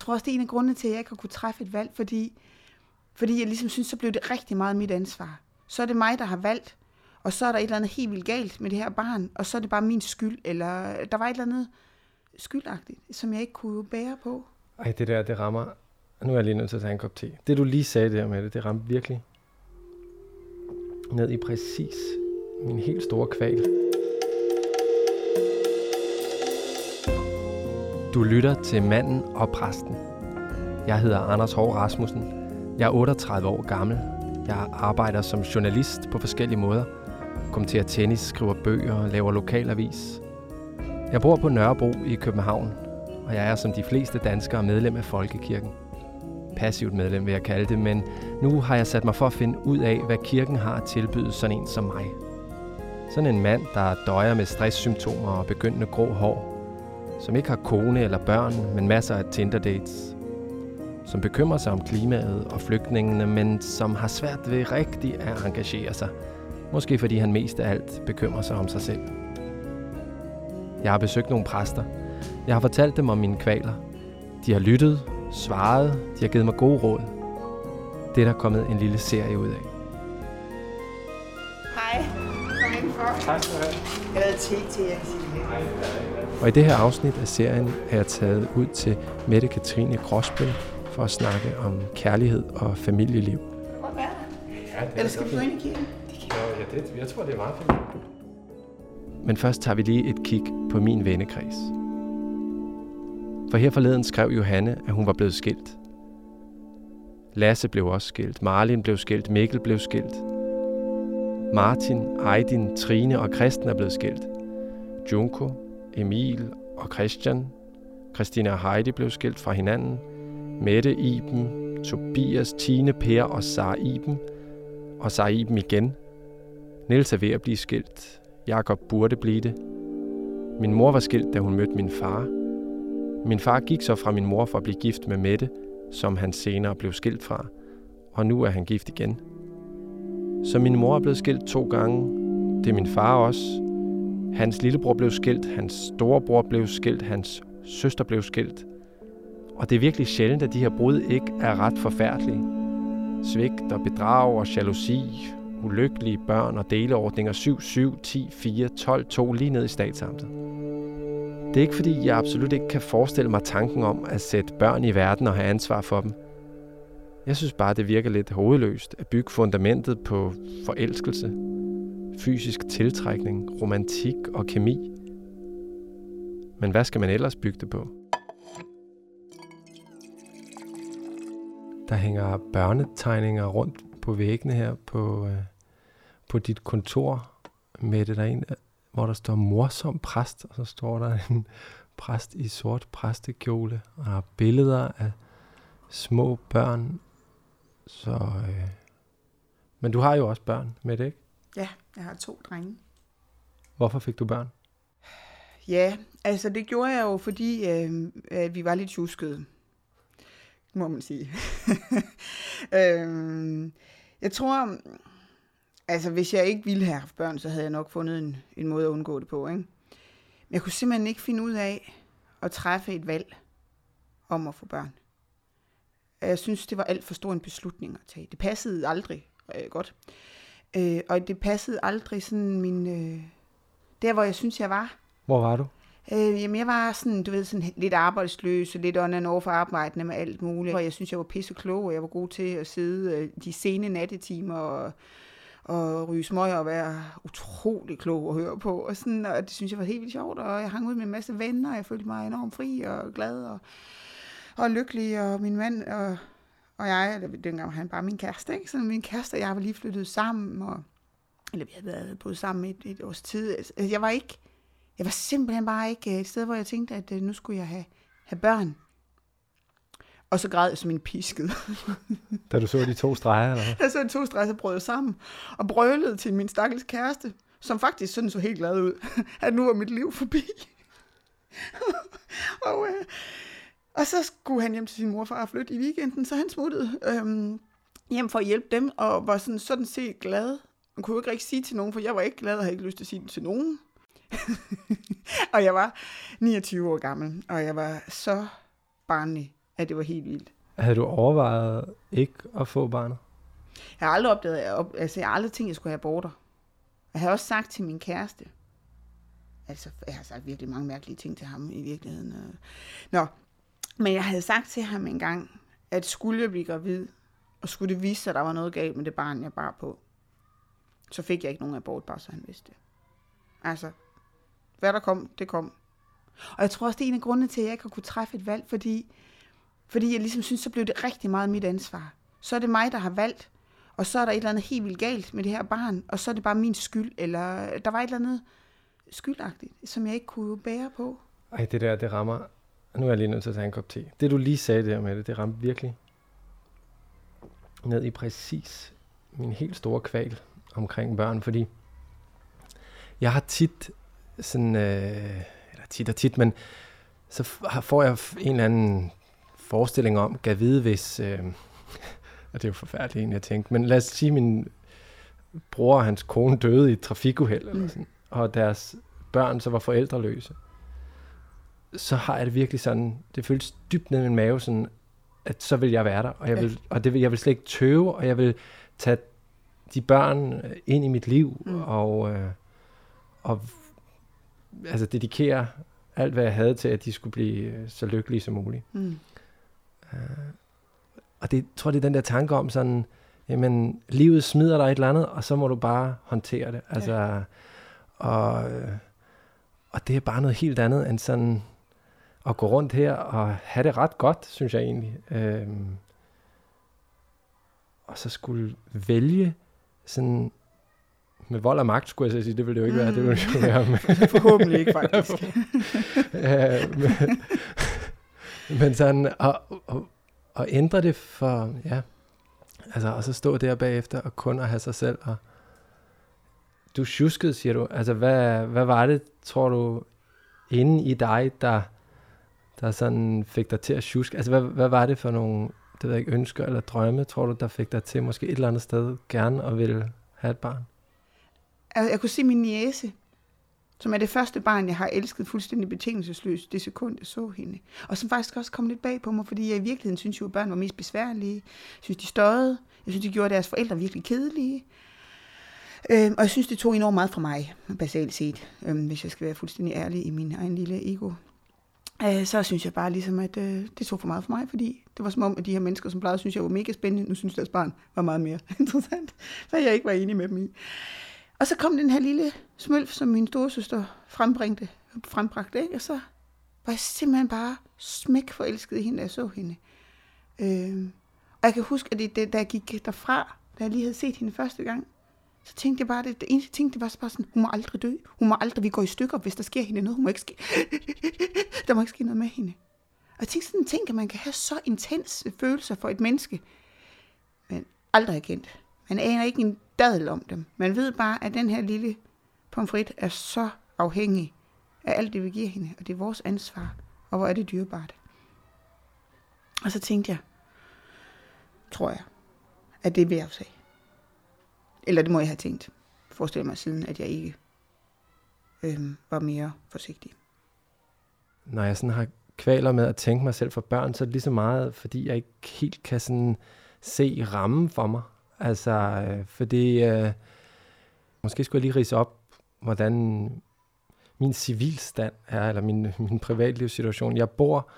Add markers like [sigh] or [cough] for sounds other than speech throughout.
Jeg tror også, det er en af grundene til, at jeg ikke har kunne træffe et valg, fordi, fordi jeg ligesom synes, så blev det rigtig meget mit ansvar. Så er det mig, der har valgt, og så er der et eller andet helt vildt galt med det her barn, og så er det bare min skyld, eller der var et eller andet skyldagtigt, som jeg ikke kunne bære på. Ej, det der, det rammer... Nu er jeg lige nødt til at tage en kop te. Det, du lige sagde der med det, det ramte virkelig ned i præcis min helt store kval. Du lytter til Manden og Præsten. Jeg hedder Anders Hård Rasmussen. Jeg er 38 år gammel. Jeg arbejder som journalist på forskellige måder. Kommenterer tennis, skriver bøger og laver lokalavis. Jeg bor på Nørrebro i København, og jeg er som de fleste danskere medlem af Folkekirken. Passivt medlem vil jeg kalde det, men nu har jeg sat mig for at finde ud af, hvad kirken har at tilbyde sådan en som mig. Sådan en mand, der døjer med stresssymptomer og begyndende grå hår, som ikke har kone eller børn, men masser af Tinder-dates, som bekymrer sig om klimaet og flygtningene, men som har svært ved rigtig at engagere sig. Måske fordi han mest af alt bekymrer sig om sig selv. Jeg har besøgt nogle præster. Jeg har fortalt dem om mine kvaler. De har lyttet, svaret, de har givet mig gode råd. Det er der kommet en lille serie ud af. Hej, kom indenfor. Tak skal du have. Jeg havde te til jer, Og i det her afsnit af serien er jeg taget ud til Mette Katrine Gråsbøl for at snakke om kærlighed og familieliv. Godt være. Ja, det Eller skal vi gå ind i kirken? Ja, det, jeg tror, det er meget fint. Men først tager vi lige et kig på min vennekreds. For her forleden skrev Johanne, at hun var blevet skilt. Lasse blev også skilt, Marlin blev skilt, Mikkel blev skilt. Martin, Ejdin, Trine og Kristen er blevet skilt. Junko, Emil og Christian, Christina og Heidi blev skilt fra hinanden. Mette, Iben, Tobias, Tine, Per og Sara Iben. Og Sara Iben igen. Niels er ved at blive skilt. Jakob burde blive det. Min mor var skilt, da hun mødte min far. Min far gik så fra min mor for at blive gift med Mette, som han senere blev skilt fra. Og nu er han gift igen. Så min mor er blevet skilt to gange. Det er min far også. Hans lillebror blev skilt, hans storebror blev skilt, hans søster blev skilt. Og det er virkelig sjældent, at de her brud ikke er ret forfærdelige. Svigt og bedrag og jalousi, ulykkelige børn og deleordninger 7, 7, 10, 4, 12, 2 lige ned i statsamtet. Det er ikke fordi, jeg absolut ikke kan forestille mig tanken om at sætte børn i verden og have ansvar for dem. Jeg synes bare, det virker lidt hovedløst at bygge fundamentet på forelskelse, fysisk tiltrækning, romantik og kemi. Men hvad skal man ellers bygge det på? Der hænger børnetegninger rundt på væggene her på, øh, på dit kontor. Med det der en, hvor der står morsom præst, og så står der en præst i sort præstekjole, og har billeder af små børn. Så, øh, men du har jo også børn med det, ikke? Ja, jeg har to drenge. Hvorfor fik du børn? Ja, altså det gjorde jeg jo, fordi øh, at vi var lidt tjuskede, må man sige. [laughs] øh, jeg tror, altså hvis jeg ikke ville have haft børn, så havde jeg nok fundet en, en måde at undgå det på. Ikke? Men jeg kunne simpelthen ikke finde ud af at træffe et valg om at få børn. Jeg synes, det var alt for stor en beslutning at tage. Det passede aldrig øh, godt. Øh, og det passede aldrig sådan min... Øh, der, hvor jeg synes, jeg var. Hvor var du? Øh, jamen, jeg var sådan, du ved, sådan lidt arbejdsløs, og lidt on and off arbejdende med alt muligt. Og jeg synes, jeg var pisse klog, og jeg var god til at sidde øh, de sene nattetimer og, og ryge smøger og være utrolig klog at høre på. Og, sådan, og det synes jeg var helt vildt sjovt, og jeg hang ud med en masse venner, og jeg følte mig enormt fri og glad og, og lykkelig, og min mand og, og jeg, eller dengang var han bare min kæreste, ikke? Så min kæreste og jeg var lige flyttet sammen, og, eller vi havde været boet sammen et, et års tid. Altså, jeg var ikke, jeg var simpelthen bare ikke et sted, hvor jeg tænkte, at øh, nu skulle jeg have, have børn. Og så græd jeg som en pisket. Da du så de to streger, eller hvad? jeg så to streger, så brød jeg sammen. Og brølede til min stakkels kæreste, som faktisk sådan så helt glad ud, at nu var mit liv forbi. [laughs] og, øh, og så skulle han hjem til sin mor og flytte i weekenden, så han smuttede øhm, hjem for at hjælpe dem, og var sådan, sådan set glad. Man kunne jo ikke rigtig sige til nogen, for jeg var ikke glad og havde ikke lyst til at sige det til nogen. [laughs] og jeg var 29 år gammel, og jeg var så barnlig. at det var helt vildt. Havde du overvejet ikke at få barnet? Jeg har aldrig opdaget, op, altså jeg har aldrig tænkt, at jeg skulle have aborter. Jeg har også sagt til min kæreste, altså jeg har sagt virkelig mange mærkelige ting til ham i virkeligheden. øh. Nå, men jeg havde sagt til ham engang, at skulle jeg blive gravid, og skulle det vise sig, at der var noget galt med det barn, jeg bar på, så fik jeg ikke nogen abort, bare så han vidste det. Altså, hvad der kom, det kom. Og jeg tror også, det er en af grundene til, at jeg ikke har kunne træffe et valg, fordi, fordi jeg ligesom synes, så blev det rigtig meget mit ansvar. Så er det mig, der har valgt, og så er der et eller andet helt vildt galt med det her barn, og så er det bare min skyld, eller der var et eller andet skyldagtigt, som jeg ikke kunne bære på. Ej, det der, det rammer... Nu er jeg lige nødt til at tage en kop te. Det, du lige sagde der med det, det ramte virkelig ned i præcis min helt store kval omkring børn, fordi jeg har tit sådan, øh, eller tit og tit, men så får jeg en eller anden forestilling om, gav vide, hvis, øh, [laughs] og det er jo forfærdeligt egentlig at tænke, men lad os sige, min bror og hans kone døde i et trafikuheld, eller Mm. sådan, og deres børn så var forældreløse, så har jeg det virkelig sådan, det føles dybt ned i min mave, sådan, at så vil jeg være der, og jeg Ja. vil, og det vil, jeg vil slet ikke tøve, og jeg vil tage de børn øh, ind i mit liv, Mm. og, øh, og altså dedikere alt, hvad jeg havde til, at de skulle blive øh, så lykkelige som muligt. Mm. Og det jeg tror det er den der tanke om sådan, jamen, livet smider dig et eller andet, og så må du bare håndtere det. Altså, og, øh, og det er bare noget helt andet end sådan at gå rundt her og have det ret godt, synes jeg egentlig. Øhm, og så skulle vælge sådan med vold og magt, skulle jeg sige. Det ville det jo ikke være. Det ville jo være med, [laughs] Forhåbentlig ikke, faktisk. [laughs] Øh, men, men sådan at ændre det for, ja, altså og så stå der bagefter og kun at have sig selv og du tjuskede, siger du. Altså, hvad, hvad var det, tror du, inde i dig, der, der sådan fik dig til at tjuske? Altså, hvad, hvad var det for nogle, det ved jeg ikke, ønsker eller drømme, tror du, der fik dig til måske et eller andet sted gerne at ville have et barn? Altså, jeg kunne se min niece, som er det første barn, jeg har elsket fuldstændig betingelsesløst det sekund, jeg så hende. Og som faktisk også kom lidt bag på mig, fordi jeg i virkeligheden synes jo, at børn var mest besværlige. Jeg synes, de støjede. Jeg synes, de gjorde deres forældre virkelig kedelige. Øhm, og jeg synes, det tog enormt meget fra mig, basalt set, øhm, hvis jeg skal være fuldstændig ærlig i min egen lille ego. Øh, så synes jeg bare ligesom, at øh, det tog for meget for mig, fordi det var som om, at de her mennesker, som plejede synes, jeg var mega spændende, nu synes deres barn var meget mere [laughs] interessant, hvad jeg ikke var enig med dem i. Og så kom den her lille smølf, som min storesøster frembringte, frembragte, ikke? og så var jeg simpelthen bare smæk forelsket i hende, da jeg så hende. Øh, og jeg kan huske, at det, det, da jeg gik derfra, da jeg lige havde set hende første gang, så tænkte jeg bare, det, det eneste ting, det var bare sådan, hun må aldrig dø. Hun må aldrig, vi går i stykker, hvis der sker hende noget. Hun må ikke ske, [laughs] der må ikke ske noget med hende. Og jeg tænkte sådan en ting, at man kan have så intense følelser for et menneske, men aldrig er kendt. Man aner ikke en dadel om dem. Man ved bare, at den her lille pomfrit er så afhængig af alt det, vi giver hende, og det er vores ansvar, og hvor er det dyrebart. Og så tænkte jeg, tror jeg, at det er ved at sige. Eller det må jeg have tænkt. Forestil mig siden, at jeg ikke øhm, var mere forsigtig. når jeg sådan har kvaler med at tænke mig selv for børn, så er det lige så meget, fordi jeg ikke helt kan sådan se rammen for mig. Altså, øh, fordi øh, måske skulle jeg lige rise op, hvordan min civilstand er, eller min, [laughs] min privatlivssituation. Jeg bor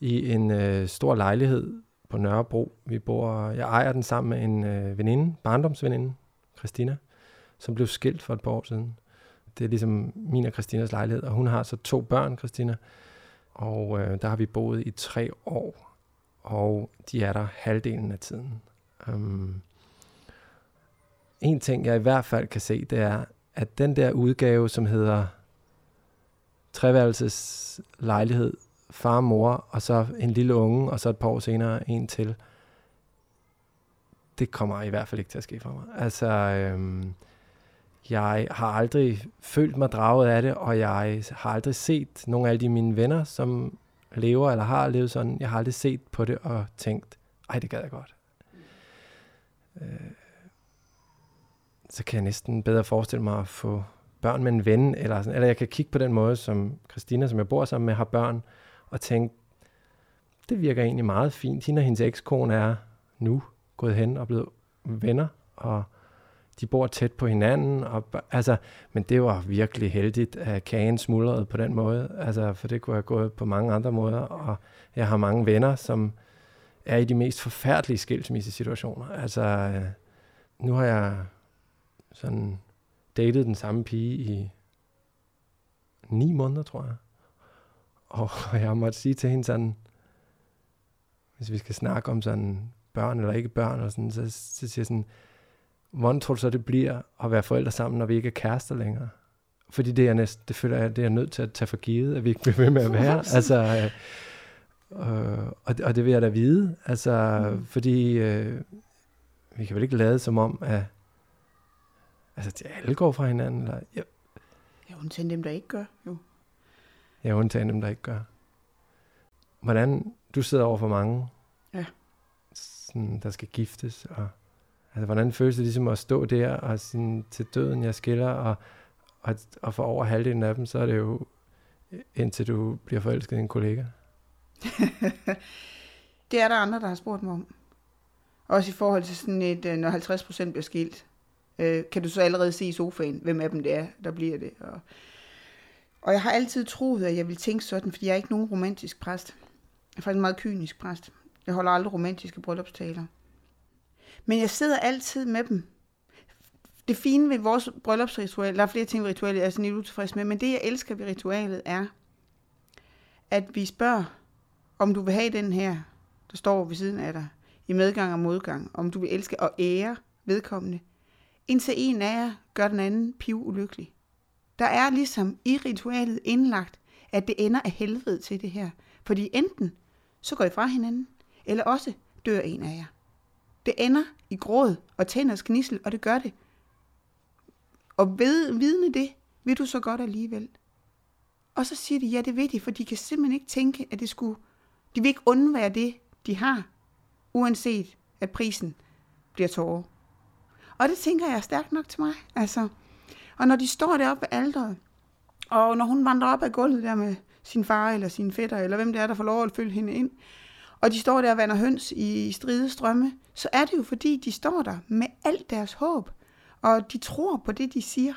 i en øh, stor lejlighed på Nørrebro. Vi bor, jeg ejer den sammen med en øh, veninde, barndomsveninde, Christina, som blev skilt for et par år siden. Det er ligesom min og Christinas lejlighed, og hun har så to børn, Christina, og øh, der har vi boet i tre år, og de er der halvdelen af tiden. Um, en ting, jeg i hvert fald kan se, det er, at den der udgave, som hedder treværelses lejlighed, far mor, og så en lille unge, og så et par år senere en til, det kommer i hvert fald ikke til at ske for mig. Altså, øhm, jeg har aldrig følt mig draget af det, og jeg har aldrig set nogle af de mine venner, som lever eller har levet sådan. Jeg har aldrig set på det og tænkt, ej, det gad jeg godt. Øh, så kan jeg næsten bedre forestille mig at få børn med en ven, eller, sådan, eller jeg kan kigge på den måde, som Christina, som jeg bor sammen med, har børn, og tænke, det virker egentlig meget fint. Hende og hendes ekskone er nu gået hen og blevet venner, og de bor tæt på hinanden, og, altså, men det var virkelig heldigt, at kagen smuldrede på den måde, altså, for det kunne have gået på mange andre måder, og jeg har mange venner, som er i de mest forfærdelige skilsmissesituationer. Altså, øh, nu har jeg sådan datet den samme pige i ni måneder, tror jeg. Og [laughs] jeg måtte sige til hende sådan, hvis vi skal snakke om sådan børn eller ikke børn, og sådan, så, så siger jeg sådan, hvordan tror du så, det bliver at være forældre sammen, når vi ikke er kærester længere? Fordi det er, næsten, det føler jeg, det er nødt til at tage for givet, at vi ikke bliver ved med at være. [laughs] altså, øh, og, og det vil jeg da vide. Altså, mm. fordi øh, vi kan vel ikke lade som om, at altså, de alle går fra hinanden. Eller, ja. ja, undtagen dem, der ikke gør. Jo. Ja, undtagen dem, der ikke gør. Hvordan, du sidder over for mange sådan, der skal giftes, og Altså, hvordan føles det ligesom at stå der og sådan, til døden, jeg skiller, og, og, og for over halvdelen af dem, så er det jo indtil du bliver forelsket i en kollega? [laughs] det er der andre, der har spurgt mig om. Også i forhold til sådan et, øh, når 50 procent bliver skilt, øh, kan du så allerede se i sofaen, hvem af dem det er, der bliver det. Og, og jeg har altid troet, at jeg vil tænke sådan, fordi jeg er ikke nogen romantisk præst. Jeg er faktisk en meget kynisk præst. Jeg holder aldrig romantiske bryllupstaler. Men jeg sidder altid med dem. Det fine ved vores bryllupsritual, der er flere ting ved ritualet, jeg er sådan lidt utilfreds med, men det jeg elsker ved ritualet er, at vi spørger, om du vil have den her, der står ved siden af dig, i medgang og modgang, om du vil elske og ære vedkommende, indtil en af jer gør den anden piv ulykkelig. Der er ligesom i ritualet indlagt, at det ender af helvede til det her. Fordi enten så går I fra hinanden, eller også dør en af jer. Det ender i gråd og tænders gnissel, og det gør det. Og ved, vidne det, vil du så godt alligevel. Og så siger de, ja, det ved de, for de kan simpelthen ikke tænke, at det skulle... De vil ikke undvære det, de har, uanset at prisen bliver tårer. Og det tænker jeg er stærkt nok til mig. Altså, og når de står deroppe ved alderet, og når hun vandrer op ad gulvet der med sin far eller sin fætter, eller hvem det er, der får lov at følge hende ind, og de står der og vander høns i stride strømme, så er det jo fordi, de står der med alt deres håb, og de tror på det, de siger.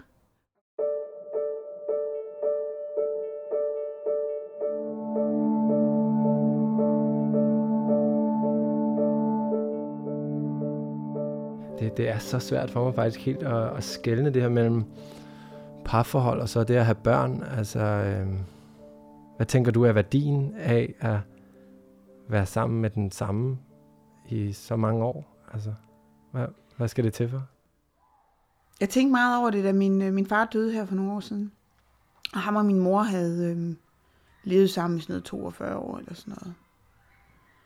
Det, det er så svært for mig faktisk helt at, at skælne det her mellem parforhold og så det at have børn. Altså, øh, hvad tænker du er værdien af at være sammen med den samme i så mange år? Altså, hvad, hvad skal det til for? Jeg tænkte meget over det, da min, øh, min far døde her for nogle år siden. Og ham og min mor havde øhm, levet sammen i sådan noget 42 år eller sådan noget.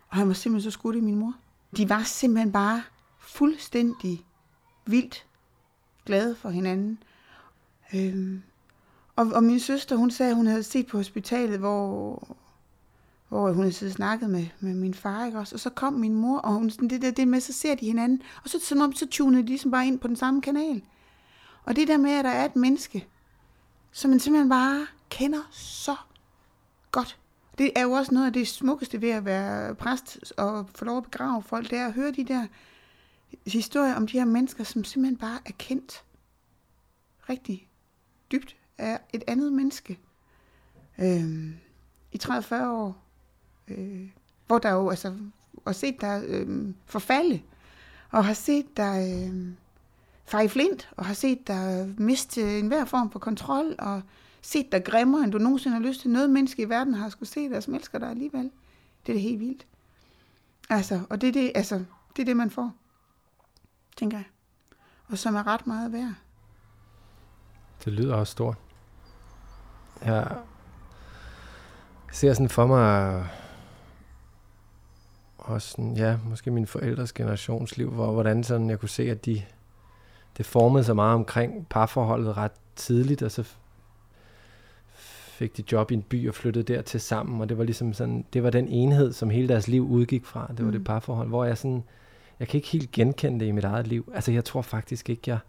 Og han var simpelthen så skudt i min mor. De var simpelthen bare fuldstændig vildt glade for hinanden. Øhm, og, og min søster, hun sagde, at hun havde set på hospitalet, hvor, hvor hun havde snakket med, med min far, ikke også? Og så kom min mor, og hun, sådan, det, der, det med, så ser de hinanden, og så, så, så tunede de ligesom bare ind på den samme kanal. Og det der med, at der er et menneske, som man simpelthen bare kender så godt. Det er jo også noget af det smukkeste ved at være præst og få lov at begrave folk, det er at høre de der historier om de her mennesker, som simpelthen bare er kendt rigtig dybt af et andet menneske. Øhm, I 30-40 år øh, hvor der jo altså og set der øh, forfalde, og har set der øh, far flint, og har set der miste enhver form for kontrol, og set der grimmere, end du nogensinde har lyst til. Noget menneske i verden har skulle se dig, som elsker dig alligevel. Det er det helt vildt. Altså, og det er det, altså, det er det, man får, tænker jeg. Og som er ret meget værd. Det lyder også stort. Jeg ser sådan for mig, også sådan, ja, måske min forældres generationsliv, hvor hvordan sådan, jeg kunne se, at de, det formede sig meget omkring parforholdet ret tidligt, og så fik de job i en by og flyttede der til sammen, og det var ligesom sådan, det var den enhed, som hele deres liv udgik fra, det var mm. det parforhold, hvor jeg sådan, jeg kan ikke helt genkende det i mit eget liv. Altså jeg tror faktisk ikke, jeg,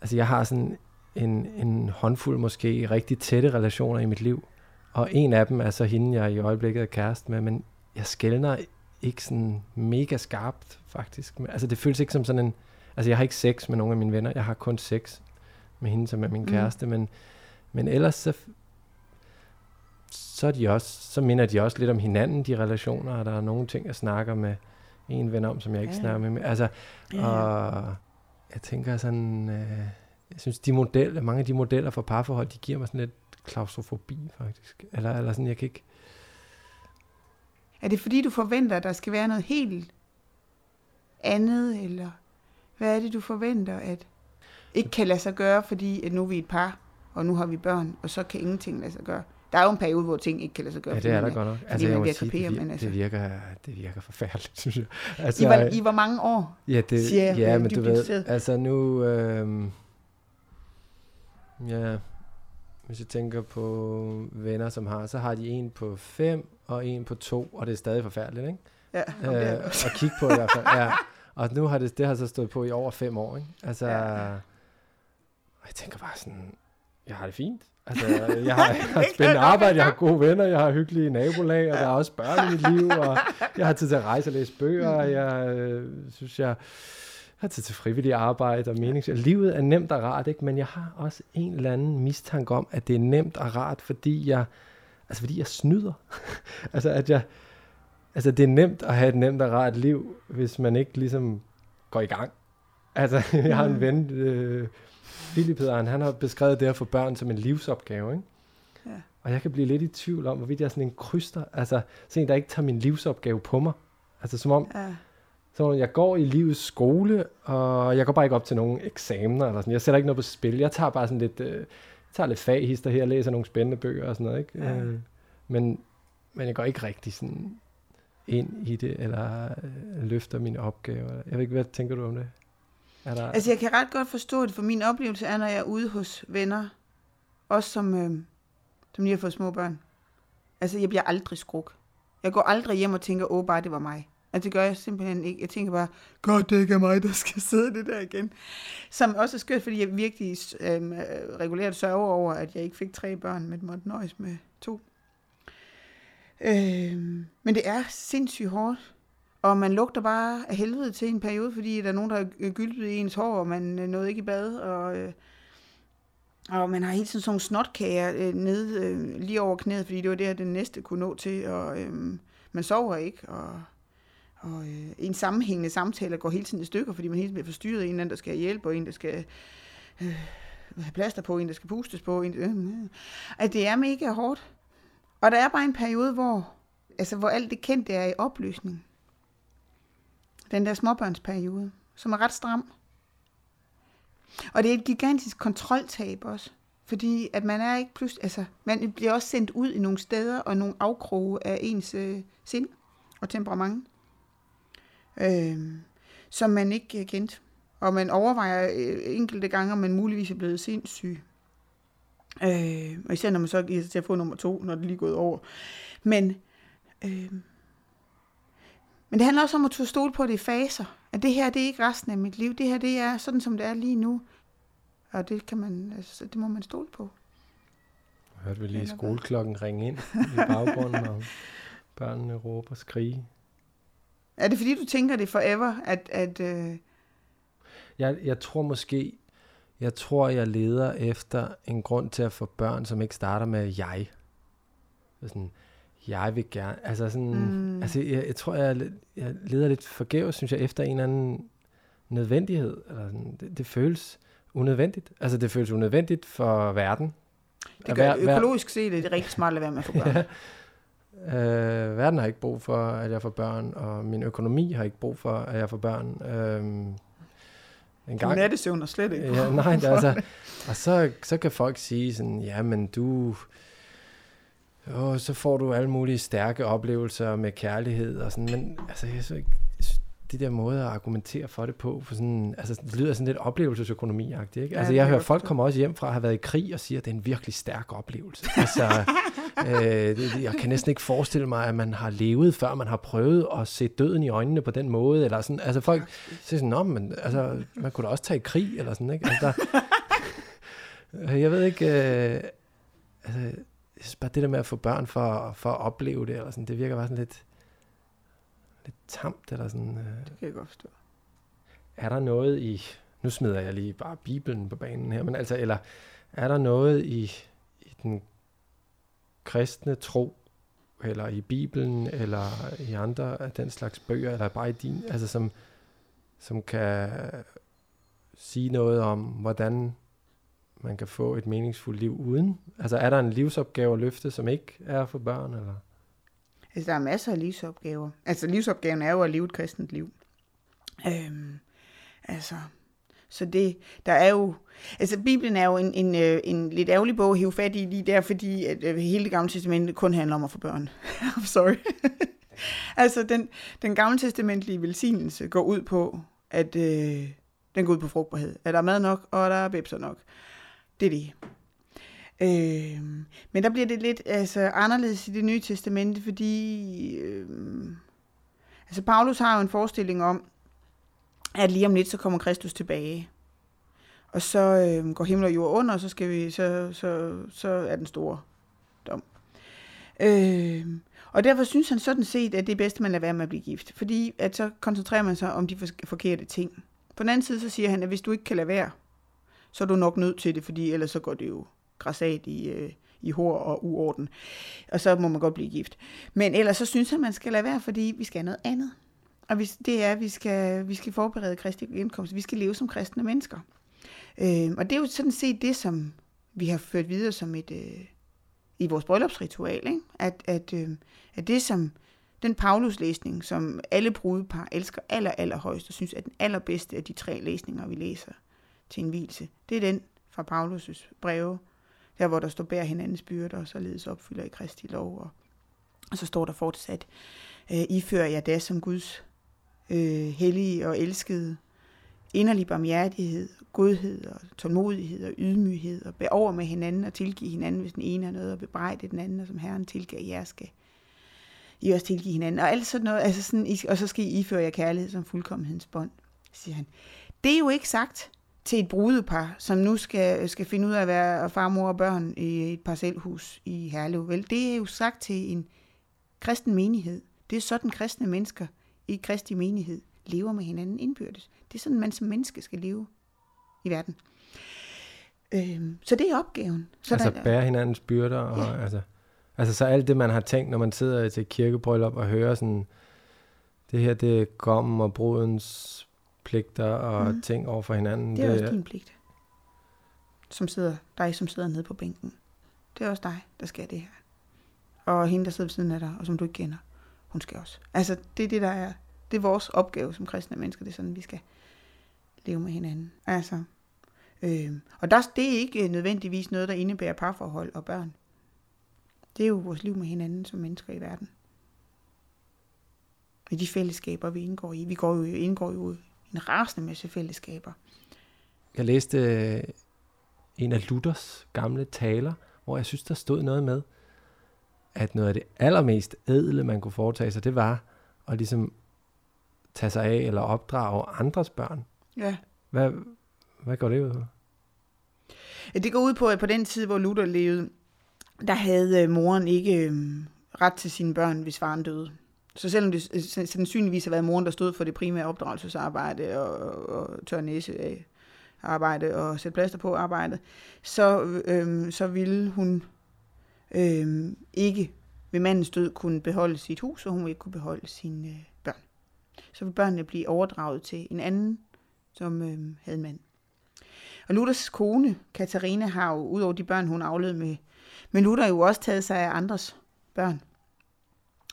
altså jeg har sådan en, en håndfuld måske rigtig tætte relationer i mit liv, Og en af dem er så hende, jeg i øjeblikket er kæreste med, men jeg skældner ikke sådan mega skarpt, faktisk. Altså, det føles ikke som sådan en... Altså, jeg har ikke sex med nogle af mine venner. Jeg har kun sex med hende, som er min mm. kæreste. Men, men ellers så, så, er de også, så minder de også lidt om hinanden, de relationer. Og der er nogle ting, jeg snakker med en ven om, som jeg ikke ja. snakker med. Altså, ja. og jeg tænker sådan... Øh, jeg synes, de modeller, mange af de modeller for parforhold, de giver mig sådan lidt klaustrofobi, faktisk. Eller, eller sådan, jeg kan ikke... Er det fordi, du forventer, at der skal være noget helt andet, eller hvad er det, du forventer, at ikke kan lade sig gøre, fordi at nu er vi et par, og nu har vi børn, og så kan ingenting lade sig gøre? Der er jo en periode, hvor ting ikke kan lade sig gøre. Ja, det er der godt nok. Altså, jeg sige, det, men altså. det, virker, det virker forfærdeligt, synes jeg. Altså, I, var, I var mange år, ja, det, siger Ja, men du ved, altså nu... Øh, ja, hvis jeg tænker på venner, som har, så har de en på fem og en på to, og det er stadig forfærdeligt, ikke? Ja, øh, det er og kigge på i hvert fald. Ja. Og nu har det, det har så stået på i over fem år, ikke? Altså, ja. og jeg tænker bare sådan, jeg har det fint. Altså, jeg har, jeg har [laughs] spændende arbejde, jeg har gode venner, jeg har hyggelige nabolag, og der er også børn i mit liv, og jeg har tid til at rejse og læse bøger, og jeg øh, synes, jeg har tid til frivillig arbejde og menings. Livet er nemt og rart, ikke? men jeg har også en eller anden mistanke om, at det er nemt og rart, fordi jeg, altså fordi jeg snyder. [laughs] altså at jeg, altså det er nemt at have et nemt og rart liv, hvis man ikke ligesom går i gang. Altså, [laughs] jeg har en mm. ven, øh, Philip hedder han, han har beskrevet det at få børn som en livsopgave, ikke? Ja. Og jeg kan blive lidt i tvivl om, hvorvidt jeg er sådan en kryster, altså sådan en, der ikke tager min livsopgave på mig. Altså som om, ja. Så jeg går i livets skole, og jeg går bare ikke op til nogle eksamener, eller sådan. jeg sætter ikke noget på spil. Jeg tager bare sådan lidt, øh, tager lidt faghister her, læser nogle spændende bøger og sådan noget, ikke? Ja. Øh, men, men jeg går ikke rigtig sådan ind i det, eller øh, løfter mine opgaver. Jeg ved ikke, hvad tænker du om det? Er der... Altså, jeg kan ret godt forstå det, for min oplevelse er, når jeg er ude hos venner, også som, øh, som lige har fået små børn. Altså, jeg bliver aldrig skruk. Jeg går aldrig hjem og tænker, åh, bare det var mig. Altså, det gør jeg simpelthen ikke. Jeg tænker bare, godt, det ikke er mig, der skal sidde det der igen. Som også er skørt, fordi jeg virkelig øhm, regulært sørger over, at jeg ikke fik tre børn, men måtte nøjes med to. Øhm, men det er sindssygt hårdt. Og man lugter bare af helvede til en periode, fordi der er nogen, der har gyldet i ens hår, og man øh, nåede ikke i bad, og, øh, og man har hele tiden sådan nogle snotkager øh, nede øh, lige over knæet, fordi det var det, den næste kunne nå til, og øh, man sover ikke, og, og øh, en sammenhængende samtale går hele tiden i stykker, fordi man hele tiden bliver forstyrret, en anden, der skal hjælp, og en, der skal øh, have plaster på, en, der skal pustes på, en, øh, øh. at det er mega hårdt. Og der er bare en periode, hvor, altså, hvor alt det kendte er i opløsning. Den der småbørnsperiode, som er ret stram. Og det er et gigantisk kontroltab også. Fordi at man er ikke pludselig, altså, man bliver også sendt ud i nogle steder og nogle afkroge af ens øh, sind og temperament, øh, som man ikke kendt. Og man overvejer øh, enkelte gange, om man muligvis er blevet sindssyg. Øh, og især når man så giver sig til at få nummer to, når det lige er gået over. Men, øh, men det handler også om at tage stole på det i faser. At det her, det er ikke resten af mit liv. Det her, det er sådan, som det er lige nu. Og det kan man, altså, det må man stole på. Hørte vi lige skoleklokken ringe ind i baggrunden, og børnene råber og skrige. Er det fordi, du tænker det forever, at... at øh... jeg, jeg tror måske, jeg tror, jeg leder efter en grund til at få børn, som ikke starter med jeg. Sådan, jeg vil gerne, altså sådan, mm. altså jeg, jeg tror, jeg, jeg leder lidt forgæves, synes jeg, efter en eller anden nødvendighed. Eller sådan, det, det føles unødvendigt. Altså det føles unødvendigt for verden. Det gør, hver, økologisk set er det rigtig smart at være med at få [laughs] børn. ja. Øh, verden har ikke brug for, at jeg får børn, og min økonomi har ikke brug for, at jeg får børn. Øh, en gang. Nattesøvn er slet ikke. Ja, nej, det, altså, og så, så kan folk sige sådan, ja, men du, åh, så får du alle mulige stærke oplevelser med kærlighed og sådan, men altså, jeg så ikke, de der måder at argumentere for det på, for sådan, altså, det lyder sådan lidt oplevelsesøkonomi-agtigt, ikke? Altså, jeg hører folk komme også hjem fra at have været i krig og siger, at det er en virkelig stærk oplevelse. [laughs] Altså, øh, jeg kan næsten ikke forestille mig, at man har levet, før man har prøvet at se døden i øjnene på den måde, eller sådan, altså folk siger sådan, men altså, man kunne da også tage i krig, eller sådan, ikke? Altså, der, jeg ved ikke, øh, altså, jeg synes bare, det der med at få børn for, for at opleve det, eller sådan, det virker bare sådan lidt, lidt tamt, eller sådan. Øh. Det kan jeg godt forstå. Er der noget i, nu smider jeg lige bare Bibelen på banen her, men altså, eller er der noget i, i den kristne tro, eller i Bibelen, eller i andre af den slags bøger, eller bare i din, altså som, som kan sige noget om, hvordan man kan få et meningsfuldt liv uden? Altså er der en livsopgave at løfte, som ikke er for børn? Eller? Altså der er masser af livsopgaver. Altså livsopgaven er jo at leve et kristent liv. Øhm, altså, så det, der er jo, altså Bibelen er jo en, en, øh, en lidt ærgerlig bog at hive fat i lige der, fordi at øh, hele det gamle testamente kun handler om at få børn. [laughs] I'm sorry. [laughs] altså den, den gamle testamentlige velsignelse går ud på, at øh, den går ud på frugtbarhed. At der er mad nok, og der er bebser nok. Det er det. Øh, men der bliver det lidt altså, anderledes i det nye testamente, fordi øh, altså Paulus har jo en forestilling om, at lige om lidt, så kommer Kristus tilbage. Og så øh, går himmel og jord under, og så, skal vi, så, så, så er den store dom. Øh, og derfor synes han sådan set, at det er bedst, at man lader være med at blive gift. Fordi at så koncentrerer man sig om de forkerte ting. På den anden side, så siger han, at hvis du ikke kan lade være, så er du nok nødt til det, fordi ellers så går det jo græsat i, øh, i hår og uorden. Og så må man godt blive gift. Men ellers så synes han, man skal lade være, fordi vi skal have noget andet. Og hvis, det er, at vi skal, vi skal forberede kristi indkomst. Vi skal leve som kristne mennesker. Øh, og det er jo sådan set det, som vi har ført videre som et, øh, i vores bryllupsritual. Ikke? At, at, øh, at det, som den Paulus-læsning, som alle brudepar elsker aller, allerhøjst, og synes er den allerbedste af de tre læsninger, vi læser til en hvilse, det er den fra Paulus' breve, der hvor der står bær hinandens byrder, og således opfylder i Kristi lov. Og, og så står der fortsat, øh, ifører jer da som Guds øh, hellige og elskede, inderlig barmhjertighed, godhed og tålmodighed og ydmyghed, og bære over med hinanden og tilgive hinanden, hvis den ene har noget, og bebrejde den anden, og som Herren tilgav jer skal I også tilgive hinanden. Og alt sådan noget, altså sådan, og så skal I iføre jer kærlighed som fuldkommenhedens bånd, siger han. Det er jo ikke sagt til et brudepar, som nu skal, skal finde ud af at være farmor og børn i et parcelhus i Herlev. Vel, det er jo sagt til en kristen menighed. Det er sådan kristne mennesker i kristi menighed lever med hinanden indbyrdes. Det er sådan, man som menneske skal leve i verden. Øhm, så det er opgaven. Så altså der, bære hinandens byrder. Og, ja. altså, altså så alt det, man har tænkt, når man sidder til kirkebryllup og hører sådan, det her det er gommen og brudens pligter og mm. ting over for hinanden. Det er det, også din pligt. Som sidder, dig, som sidder nede på bænken. Det er også dig, der skal det her. Og hende, der sidder ved siden af dig, og som du ikke kender, hun skal også. Altså, det er det, der er, det er vores opgave som kristne mennesker. Det er sådan, vi skal leve med hinanden. Altså, øh, og der, det er ikke nødvendigvis noget, der indebærer parforhold og børn. Det er jo vores liv med hinanden som mennesker i verden. Med de fællesskaber, vi indgår i. Vi går jo, indgår jo en rasende masse fællesskaber. Jeg læste øh, en af Luthers gamle taler, hvor jeg synes, der stod noget med, at noget af det allermest ædle, man kunne foretage sig, det var at ligesom tage sig af eller opdrage andres børn. Ja. Hvad, hvad går det ud på? Det går ud på, at på den tid, hvor Luther levede, der havde øh, moren ikke øhm, ret til sine børn, hvis faren døde. Så selvom det sandsynligvis har været moren, der stod for det primære opdragelsesarbejde og, og tør næse af arbejde og sætte plaster på arbejdet, så, øhm, så ville hun øhm, ikke ved mandens død kunne beholde sit hus, og hun ville ikke kunne beholde sine øh, børn. Så ville børnene blive overdraget til en anden, som øh, havde mand. Og Luthers kone, Katarina, har jo, udover de børn, hun afled med, men Luther jo også taget sig af andres børn.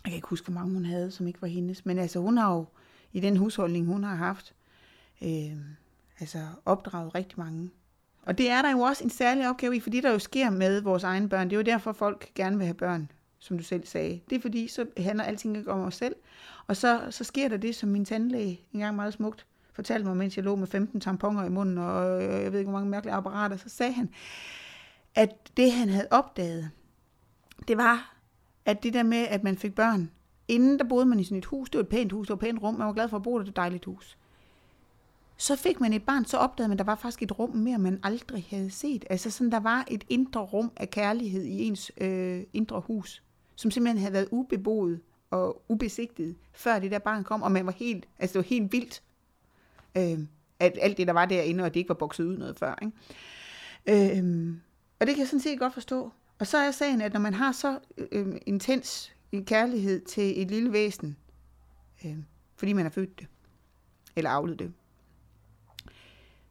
Jeg kan ikke huske, hvor mange hun havde, som ikke var hendes. Men altså, hun har jo i den husholdning, hun har haft, øh, altså opdraget rigtig mange. Og det er der jo også en særlig opgave i, fordi der jo sker med vores egne børn. Det er jo derfor, folk gerne vil have børn, som du selv sagde. Det er fordi, så handler alting ikke om os selv. Og så, så sker der det, som min tandlæge engang meget smukt fortalte mig, mens jeg lå med 15 tamponer i munden, og jeg ved ikke, hvor mange mærkelige apparater, så sagde han, at det han havde opdaget, det var, at det der med, at man fik børn, inden der boede man i sådan et hus, det var et pænt hus, det var et pænt rum, man var glad for at bo der, det et dejligt hus så fik man et barn, så opdagede man, at der var faktisk et rum mere, man aldrig havde set. Altså sådan, der var et indre rum af kærlighed i ens øh, indre hus, som simpelthen havde været ubeboet og ubesigtet, før det der barn kom, og man var helt, altså det var helt vildt, øh, at alt det, der var derinde, og det ikke var bokset ud noget før. Ikke? Øh, og det kan jeg sådan set godt forstå. Og så er sagen, at når man har så øh, intens en kærlighed til et lille væsen, øh, fordi man har født det, eller afledt det,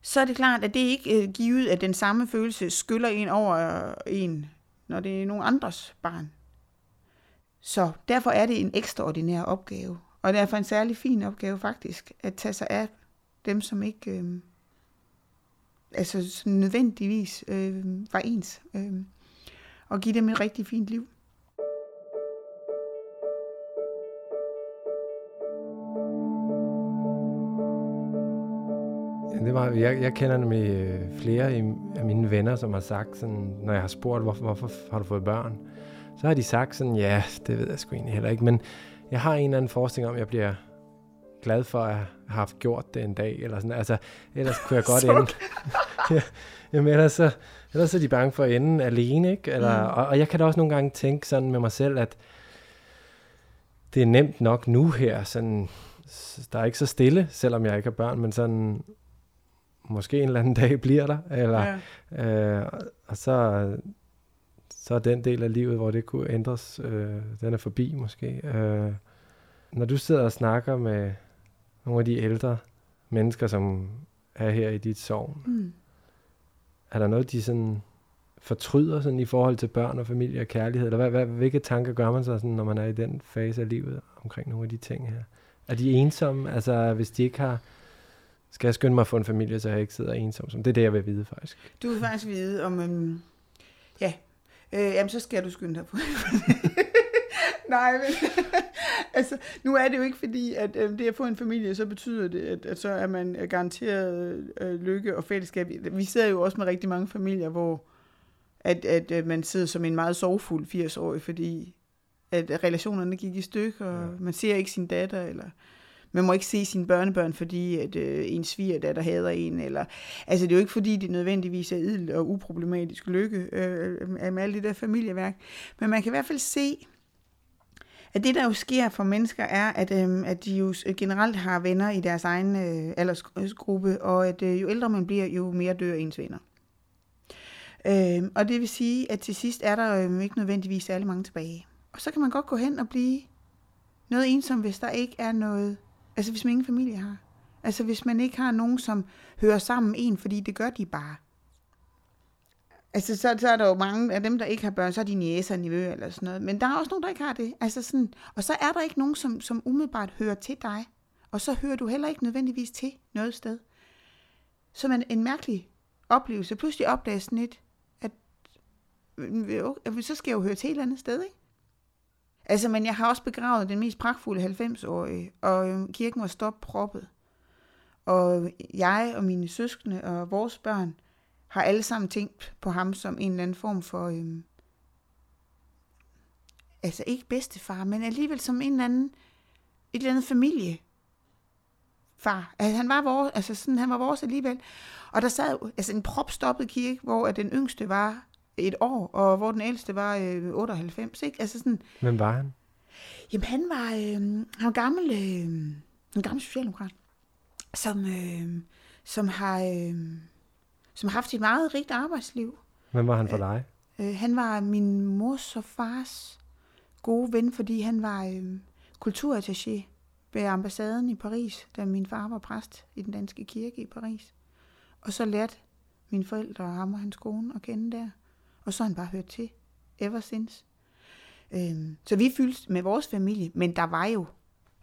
så er det klart, at det ikke er givet, at den samme følelse skyller en over øh, en, når det er nogen andres barn. Så derfor er det en ekstraordinær opgave, og derfor en særlig fin opgave faktisk, at tage sig af dem, som ikke øh, altså, som nødvendigvis øh, var ens, øh, og give dem et rigtig fint liv. Det var, jeg, jeg kender nemlig øh, flere af mine venner, som har sagt sådan, når jeg har spurgt, hvorfor, hvorfor har du fået børn? Så har de sagt sådan, ja, det ved jeg sgu egentlig heller ikke, men jeg har en eller anden forestilling om, at jeg bliver glad for at have haft gjort det en dag, eller sådan, altså, ellers kunne jeg [laughs] godt ende. [laughs] ja, jamen, ellers, så, ellers er de bange for at ende alene, ikke? Eller, mm. og, og, jeg kan da også nogle gange tænke sådan med mig selv, at det er nemt nok nu her, sådan, der er ikke så stille, selvom jeg ikke har børn, men sådan, måske en eller anden [laughs] dag bliver der, eller, ja. øh, og så, så er den del af livet, hvor det kunne ændres, øh, den er forbi måske. Øh, når du sidder og snakker med nogle af de ældre mennesker, som er her i dit sovn, mm. er der noget, de sådan fortryder sådan i forhold til børn og familie og kærlighed? Eller hvad, hvad, hvilke tanker gør man så, sådan, når man er i den fase af livet omkring nogle af de ting her? Er de ensomme? Altså, hvis de ikke har skal jeg skynde mig at få en familie, så jeg ikke sidder ensom. Som det er det, jeg vil vide faktisk. Du vil faktisk vide om, um, ja, øh, jamen så skal du skynde dig på [laughs] Nej, men [laughs] altså, nu er det jo ikke fordi, at øh, det at få en familie, så betyder det, at, at så er man garanteret øh, lykke og fællesskab. Vi sidder jo også med rigtig mange familier, hvor at, at, at man sidder som en meget sorgfuld 80-årig, fordi at relationerne gik i stykker, og ja. man ser ikke sin datter, eller man må ikke se sine børnebørn, fordi at øh, en der hader en. Eller, altså det er jo ikke fordi, det nødvendigvis er idel og uproblematisk lykke øh, øh med alle det der familieværk. Men man kan i hvert fald se, at det, der jo sker for mennesker, er, at, øh, at de jo generelt har venner i deres egen øh, aldersgruppe, og at øh, jo ældre man bliver, jo mere dør ens venner. Øh, og det vil sige, at til sidst er der øh, ikke nødvendigvis særlig mange tilbage. Og så kan man godt gå hen og blive noget ensom, hvis der ikke er noget Altså hvis man ingen familie har. Altså hvis man ikke har nogen, som hører sammen en, fordi det gør de bare. Altså så, så er der jo mange af dem, der ikke har børn, så er de næser niveau eller sådan noget. Men der er også nogen, der ikke har det. Altså sådan, og så er der ikke nogen, som, som umiddelbart hører til dig. Og så hører du heller ikke nødvendigvis til noget sted. Så man en mærkelig oplevelse. Pludselig opdager sådan lidt, at så skal jeg jo høre til et eller andet sted, ikke? Altså, men jeg har også begravet den mest pragtfulde 90-årige, og øhm, kirken var stoppet proppet. Og jeg og mine søskende og vores børn har alle sammen tænkt på ham som en eller anden form for, øhm, altså ikke bedstefar, men alligevel som en eller anden, et eller andet familie. Far. Altså, han var vores, altså sådan, han var vores alligevel. Og der sad altså en propstoppet kirke, hvor den yngste var et år, og hvor den ældste var øh, 98, ikke? Altså sådan, Hvem var han? Jamen, han var, øh, han var gammel, øh, en gammel socialdemokrat, som, øh, som har, øh, som har haft et meget rigt arbejdsliv. Hvem var han for dig? Øh, øh, han var min mors og fars gode ven, fordi han var øh, kulturattaché ved ambassaden i Paris, da min far var præst i den danske kirke i Paris. Og så lærte mine forældre og ham og hans kone at kende der. Og så har han bare hørt til ever since. Øhm, så vi fyldte med vores familie, men der var jo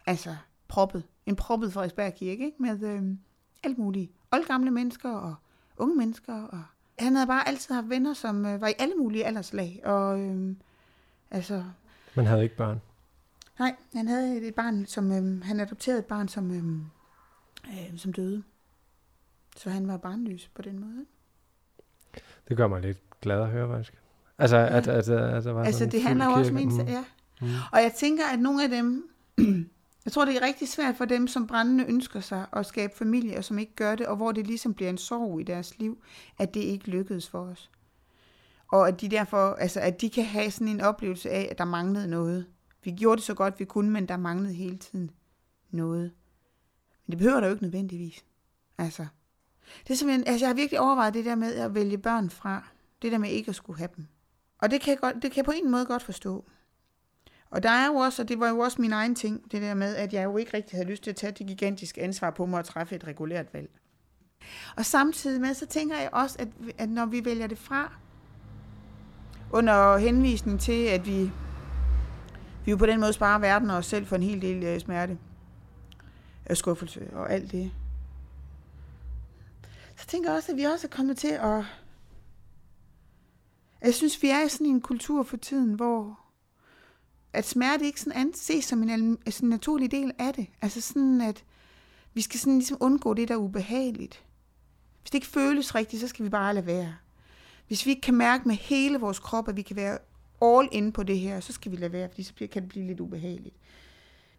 altså proppet, en proppet Frederiksberg Kirke, ikke? med øhm, alt muligt. gamle mennesker og unge mennesker. Og han havde bare altid haft venner, som øh, var i alle mulige alderslag. Og, øhm, altså, Man havde ikke børn? Nej, han havde et barn, som øhm, han adopterede et barn, som, øhm, øh, som døde. Så han var barnløs på den måde. Det gør mig lidt glad at høre, faktisk. Altså, ja. at, at, at, at der var altså det handler jo også om en, mm. ja. Mm. Og jeg tænker, at nogle af dem, [clears throat] Jeg tror, det er rigtig svært for dem, som brændende ønsker sig at skabe familie, og som ikke gør det, og hvor det ligesom bliver en sorg i deres liv, at det ikke lykkedes for os. Og at de derfor, altså at de kan have sådan en oplevelse af, at der manglede noget. Vi gjorde det så godt vi kunne, men der manglede hele tiden noget. Men det behøver der jo ikke nødvendigvis. Altså, det er simpelthen, altså jeg har virkelig overvejet det der med at vælge børn fra. Det der med ikke at skulle have dem. Og det kan jeg, godt, det kan jeg på en måde godt forstå. Og der er jo også, og det var jo også min egen ting, det der med, at jeg jo ikke rigtig havde lyst til at tage det gigantiske ansvar på mig at træffe et regulært valg. Og samtidig med, så tænker jeg også, at, at når vi vælger det fra, under henvisning til, at vi, vi jo på den måde sparer verden og os selv for en hel del øh, smerte og skuffelse og alt det. Så tænker jeg også, at vi også er kommet til at... Jeg synes, vi er i sådan en kultur for tiden, hvor at smerte ikke sådan anses som en, sådan en naturlig del af det. Altså sådan, at vi skal sådan ligesom undgå det, der er ubehageligt. Hvis det ikke føles rigtigt, så skal vi bare lade være. Hvis vi ikke kan mærke med hele vores krop, at vi kan være all in på det her, så skal vi lade være, fordi så kan det blive lidt ubehageligt.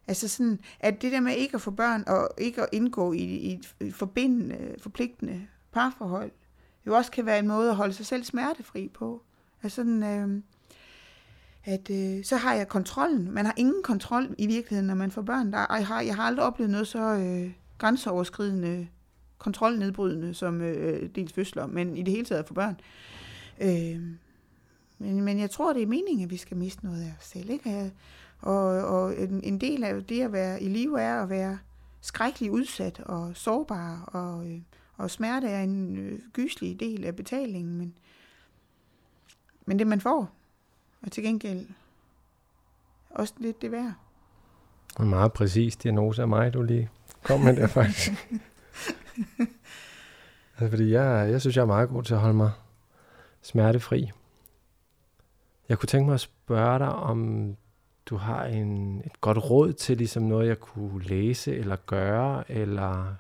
Altså sådan, at det der med ikke at få børn og ikke at indgå i, i et forbindende, øh, forpligtende parforhold, jo også kan være en måde at holde sig selv smertefri på. Altså sådan, øh, at øh, så har jeg kontrollen. Man har ingen kontrol i virkeligheden, når man får børn. Der, jeg, har, jeg har aldrig oplevet noget så øh, grænseoverskridende, kontrolnedbrydende som øh, øh dels fødsler, men i det hele taget for børn. Øh, men, men jeg tror, det er meningen, at vi skal miste noget af os selv. Ikke? Og, og en, en del af det at være i live er at være skrækkeligt udsat og sårbar, og, øh, og smerte er en øh, gyselig del af betalingen, men, men det man får, og til gengæld også lidt det værd. En meget præcis diagnose af mig, du lige kom med der faktisk. [laughs] altså, fordi jeg, jeg synes, jeg er meget god til at holde mig smertefri. Jeg kunne tænke mig at spørge dig, om du har en, et godt råd til ligesom noget, jeg kunne læse eller gøre, eller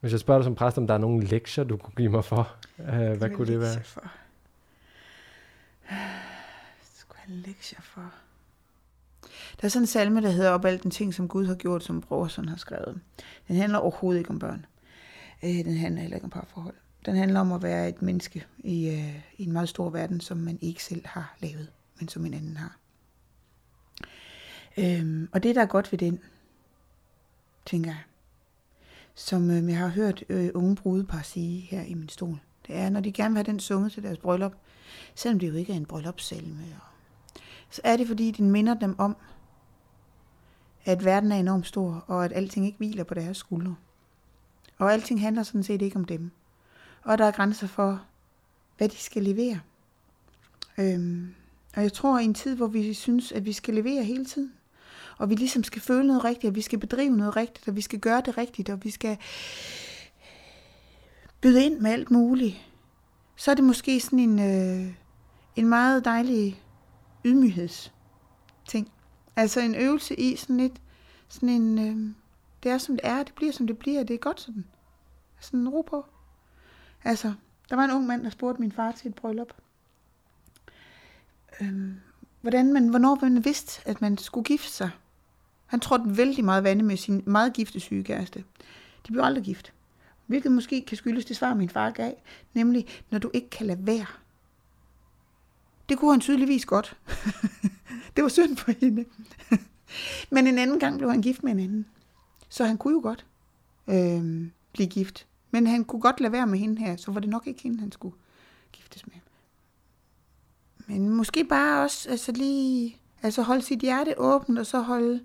hvis jeg spørger dig som præst, om der er nogle lektier, du kunne give mig for, uh, hvad kunne det være? For? [sighs] skulle have lektier for. Der er sådan en salme, der hedder Op alt den ting, som Gud har gjort, som Brorson har skrevet. Den handler overhovedet ikke om børn. Øh, den handler heller ikke om parforhold. Den handler om at være et menneske i, øh, i en meget stor verden, som man ikke selv har lavet, men som en anden har. Øhm, og det, der er godt ved den, tænker jeg, som øh, jeg har hørt øh, unge brudepar sige her i min stol, det er, når de gerne vil have den sunget til deres bryllup, selvom det jo ikke er en bryllupssalme, så er det, fordi den minder dem om, at verden er enormt stor, og at alting ikke hviler på deres skuldre. Og alting handler sådan set ikke om dem. Og der er grænser for, hvad de skal levere. Øhm, og jeg tror, at i en tid, hvor vi synes, at vi skal levere hele tiden, og vi ligesom skal føle noget rigtigt, og vi skal bedrive noget rigtigt, og vi skal gøre det rigtigt, og vi skal byde ind med alt muligt, så er det måske sådan en, øh, en meget dejlig ydmygheds ting. Altså en øvelse i sådan lidt, sådan en, øh, det er som det er, det bliver som det bliver, det er godt sådan. Sådan en ro på. Altså, der var en ung mand, der spurgte min far til et bryllup. Øhm, hvordan man, hvornår man vidste, at man skulle gifte sig. Han trådte vældig meget vande med sin meget gifte syge kæreste. De blev aldrig gift. Hvilket måske kan skyldes det svar, min far gav, nemlig, når du ikke kan lade være. Det kunne han tydeligvis godt. [laughs] det var synd for hende. [laughs] Men en anden gang blev han gift med en anden. Så han kunne jo godt øh, blive gift. Men han kunne godt lade være med hende her, så var det nok ikke hende, han skulle giftes med. Men måske bare også altså lige altså holde sit hjerte åbent, og så holde,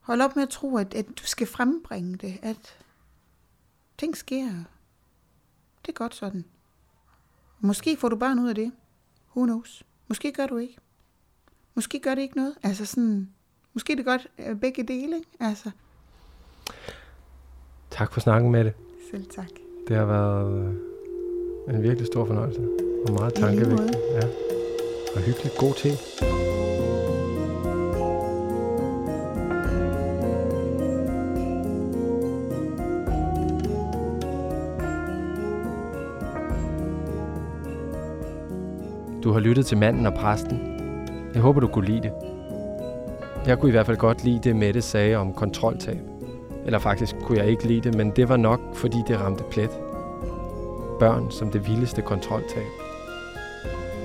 holde op med at tro, at, at du skal frembringe det, at ting sker. Det er godt sådan. Måske får du børn ud af det. Who knows? Måske gør du ikke. Måske gør det ikke noget. Altså sådan, måske det godt begge dele, ikke? Altså. Tak for snakken med det. Selv tak. Det har været øh, en virkelig stor fornøjelse. Og meget tankevækkende. Ja. Og hyggeligt. God ting. Du har lyttet til Manden og Præsten. Jeg håber, du kunne lide det. Jeg kunne i hvert fald godt lide det, Mette sagde om kontroltab. Eller faktisk kunne jeg ikke lide det, men det var nok, fordi det ramte plet. Børn som det vildeste kontroltab.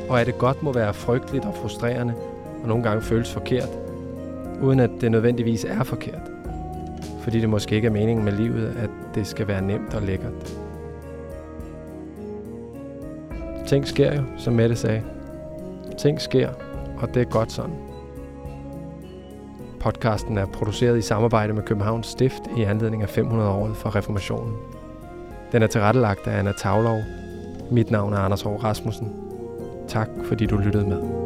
Og at det godt må være frygteligt og frustrerende, og nogle gange føles forkert, uden at det nødvendigvis er forkert. Fordi det måske ikke er meningen med livet, at det skal være nemt og lækkert. Ting sker jo, som Mette sagde. Ting sker, og det er godt sådan. Podcasten er produceret i samarbejde med Københavns Stift i anledning af 500-året for reformationen. Den er tilrettelagt af Anna Tavlov. Mit navn er Anders Hård Rasmussen. Tak fordi du lyttede med.